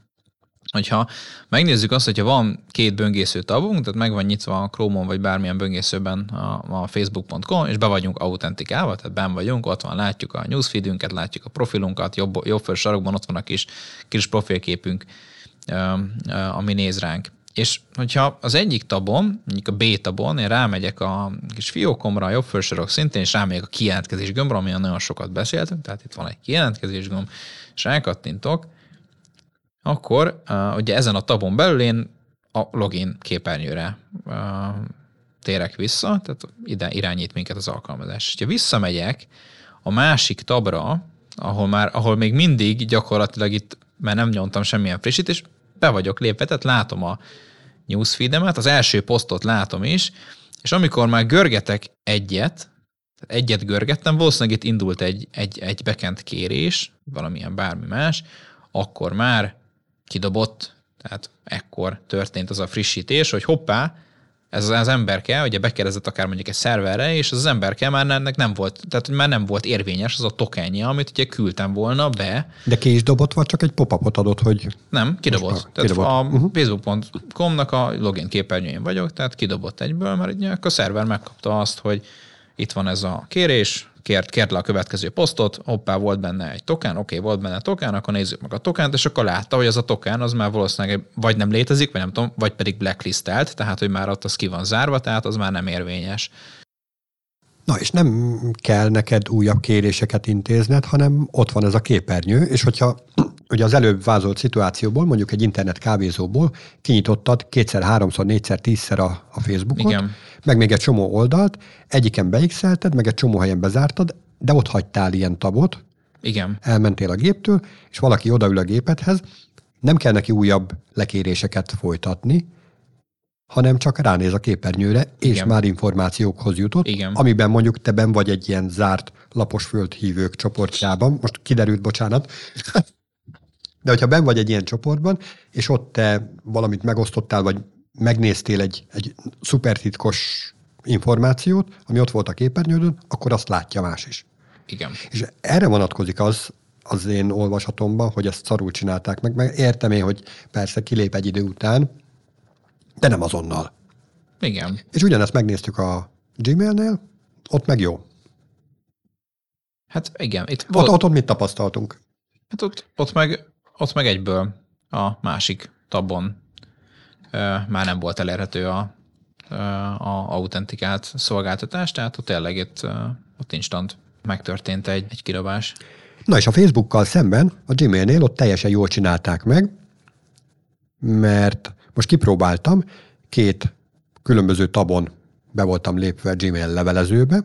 hogyha megnézzük azt, hogyha van két böngésző tavunk, tehát meg van nyitva a Chrome-on vagy bármilyen böngészőben a, a facebook.com, és be vagyunk autentikálva, tehát ben vagyunk, ott van, látjuk a newsfeedünket, látjuk a profilunkat, jobb, jobb föl sarokban ott van a kis, kis profilképünk, ami néz ránk. És hogyha az egyik tabon, mondjuk a B tabon, én rámegyek a kis fiókomra, a jobb felsorok szintén, és rámegyek a kijelentkezés gömbra, amilyen nagyon sokat beszéltünk, tehát itt van egy kijelentkezés gomb, és rákattintok, akkor uh, ugye ezen a tabon belül én a login képernyőre térek vissza, tehát ide irányít minket az alkalmazás. Ha visszamegyek a másik tabra, ahol már, ahol még mindig gyakorlatilag itt, mert nem nyomtam semmilyen frissítést, be vagyok lépve, tehát látom a newsfeedemet, az első posztot látom is, és amikor már görgetek egyet, tehát egyet görgettem, valószínűleg itt indult egy, egy, egy backend kérés, valamilyen bármi más, akkor már kidobott, tehát ekkor történt az a frissítés, hogy hoppá, ez az emberke, ugye bekérdezett akár mondjuk egy szerverre, és az, emberke már ennek nem volt, tehát már nem volt érvényes az a tokenje, amit ugye küldtem volna be. De ki is dobott, vagy csak egy pop-upot adott, hogy... Nem, kidobott. Most, tehát kidobott. a uh-huh. facebook.com-nak a login képernyőjén vagyok, tehát kidobott egyből, mert ugye a szerver megkapta azt, hogy itt van ez a kérés, kért, kért le a következő posztot, hoppá, volt benne egy token, oké, okay, volt benne token, akkor nézzük meg a tokent, és akkor látta, hogy az a token az már valószínűleg vagy nem létezik, vagy nem tudom, vagy pedig blacklistelt, tehát hogy már ott az ki van zárva, tehát az már nem érvényes. Na, és nem kell neked újabb kéréseket intézned, hanem ott van ez a képernyő, és hogyha ugye az előbb vázolt szituációból, mondjuk egy internet kávézóból kinyitottad kétszer, háromszor, négyszer, tízszer a, a Facebookot, Igen. meg még egy csomó oldalt, egyiken beixelted, meg egy csomó helyen bezártad, de ott hagytál ilyen tabot, Igen. elmentél a géptől, és valaki odaül a gépedhez, nem kell neki újabb lekéréseket folytatni, hanem csak ránéz a képernyőre, és Igen. már információkhoz jutott, Igen. amiben mondjuk te ben vagy egy ilyen zárt lapos földhívők csoportjában, most kiderült, bocsánat, de hogyha ben vagy egy ilyen csoportban, és ott te valamit megosztottál, vagy megnéztél egy, egy szupertitkos információt, ami ott volt a képernyődön, akkor azt látja más is. Igen. És erre vonatkozik az, az én olvasatomban, hogy ezt szarul csinálták meg, meg értem én, hogy persze kilép egy idő után, de nem azonnal. Igen. És ugyanezt megnéztük a Gmailnél, ott meg jó. Hát igen. Itt volt... ott, ott, ott mit tapasztaltunk? Hát ott, ott, meg, ott meg egyből a másik tabon már nem volt elérhető a, a autentikált szolgáltatás, tehát ott tényleg itt, ott instant megtörtént egy, egy kirabás. Na és a Facebookkal szemben a Gmailnél ott teljesen jól csinálták meg, mert most kipróbáltam, két különböző tabon be voltam lépve Gmail levelezőbe,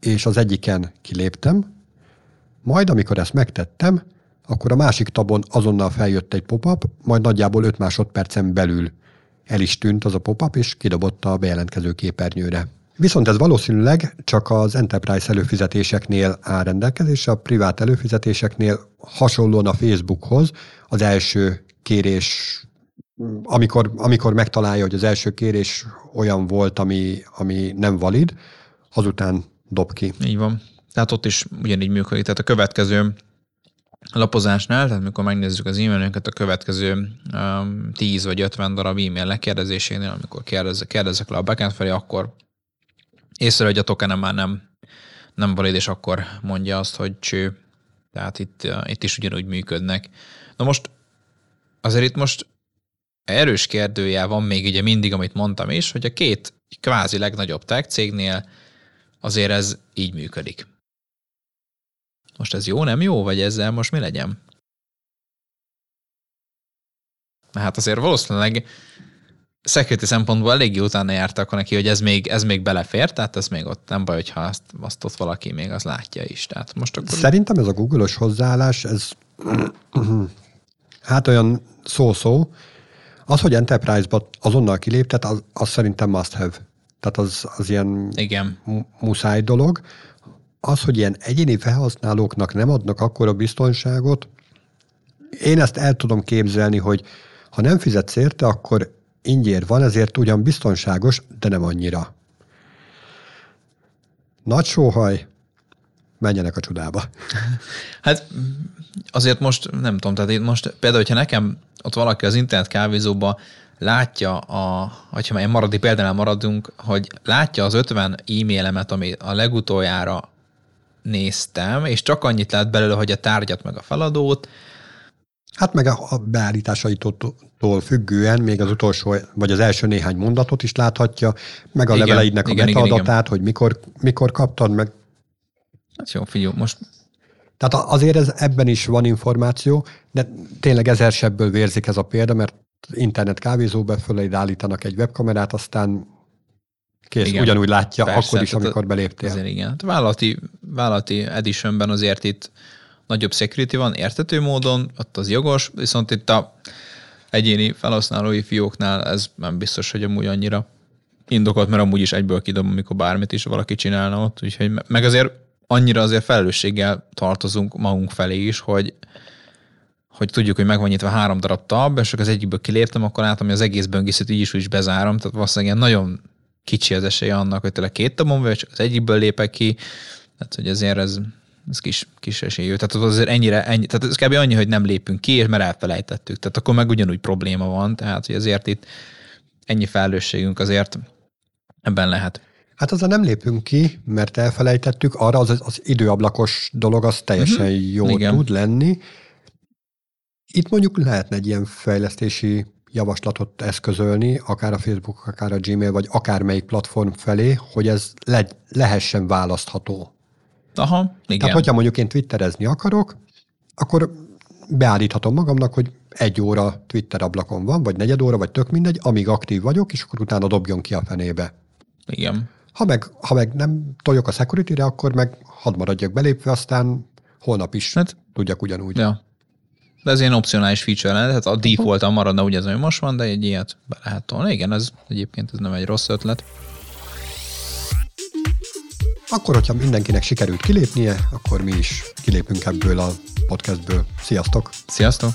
és az egyiken kiléptem, majd amikor ezt megtettem, akkor a másik tabon azonnal feljött egy pop-up, majd nagyjából 5 másodpercen belül el is tűnt az a pop-up, és kidobotta a bejelentkező képernyőre. Viszont ez valószínűleg csak az enterprise előfizetéseknél áll rendelkezésre, a privát előfizetéseknél hasonlóan a Facebookhoz az első kérés amikor, amikor megtalálja, hogy az első kérés olyan volt, ami, ami nem valid, azután dob ki. Így van. Tehát ott is ugyanígy működik. Tehát a következő lapozásnál, tehát amikor megnézzük az e-mailünket, a következő um, 10 vagy 50 darab e-mail lekérdezésénél, amikor kérdezek, kérdezek le a backend felé, akkor észre, hogy a tokenem már nem, nem valid, és akkor mondja azt, hogy cső. Tehát itt, uh, itt is ugyanúgy működnek. Na most azért itt most erős kérdőjel van még ugye mindig, amit mondtam is, hogy a két kvázi legnagyobb tech cégnél azért ez így működik. Most ez jó, nem jó, vagy ezzel most mi legyen? Hát azért valószínűleg security szempontból elég jó utána jártak neki, hogy ez még, ez még belefér, tehát ez még ott nem baj, hogyha azt, azt ott valaki még az látja is. Tehát most akkor... Szerintem ez a Google-os hozzáállás, ez hát olyan szó-szó, az, hogy Enterprise-ba azonnal kiléptet, az, az szerintem must have. Tehát az, az ilyen Igen. muszáj dolog. Az, hogy ilyen egyéni felhasználóknak nem adnak akkora biztonságot, én ezt el tudom képzelni, hogy ha nem fizetsz érte, akkor ingyér van, ezért ugyan biztonságos, de nem annyira. Nagy sóhaj, menjenek a csodába. Hát azért most nem tudom, tehát most például, hogyha nekem ott valaki az internet kávézóba látja, a, hogyha már maradi példánál maradunk, hogy látja az 50 e-mailemet, ami a legutoljára néztem, és csak annyit lát belőle, hogy a tárgyat meg a feladót. Hát meg a beállításaitól függően még az utolsó, vagy az első néhány mondatot is láthatja, meg a igen, leveleidnek igen, a metaadatát, hogy mikor, mikor kaptad, meg Hát jó, figyelj, most... Tehát azért ez, ebben is van információ, de tényleg ezer sebből vérzik ez a példa, mert internet kávézóba fölé állítanak egy webkamerát, aztán kész, igen, ugyanúgy látja persze, akkor is, amikor beléptél. Azért igen. Hát vállalati, vállalati editionben azért itt nagyobb security van, értető módon, ott az jogos, viszont itt a egyéni felhasználói fióknál ez nem biztos, hogy amúgy annyira indokolt, mert amúgy is egyből kidom, amikor bármit is valaki csinálna ott, úgyhogy meg azért annyira azért felelősséggel tartozunk magunk felé is, hogy, hogy tudjuk, hogy meg van nyitva három darab tab, és az egyikből kiléptem, akkor látom, hogy az egész böngészet így is, úgy is bezárom, tehát valószínűleg nagyon kicsi az esélye annak, hogy tényleg két vagy, csak az egyikből lépek ki. Tehát, hogy azért ez, ez kis, kis esélyű. Tehát az azért ennyire, ennyi, tehát ez kb. annyi, hogy nem lépünk ki, és mert elfelejtettük. Tehát akkor meg ugyanúgy probléma van, tehát hogy azért itt ennyi felelősségünk azért ebben lehet. Hát azzal nem lépünk ki, mert elfelejtettük, arra az, az időablakos dolog az teljesen uh-huh. jó Igen. tud lenni. Itt mondjuk lehetne egy ilyen fejlesztési javaslatot eszközölni, akár a Facebook, akár a Gmail, vagy akármelyik platform felé, hogy ez le, lehessen választható. Aha, igen. Tehát, hogyha mondjuk én twitterezni akarok, akkor beállíthatom magamnak, hogy egy óra Twitter ablakon van, vagy negyed óra, vagy tök mindegy, amíg aktív vagyok, és akkor utána dobjon ki a fenébe. Igen. Ha meg, ha meg nem toljok a security-re, akkor meg hadd maradjak belépve, aztán holnap is hát, tudjak ugyanúgy. Ja. De ez ilyen opcionális feature lenne, tehát a default maradna úgy az, ami most van, de egy ilyet be lehet tolni. Igen, ez egyébként ez nem egy rossz ötlet. Akkor, hogyha mindenkinek sikerült kilépnie, akkor mi is kilépünk ebből a podcastből. Sziasztok! Sziasztok!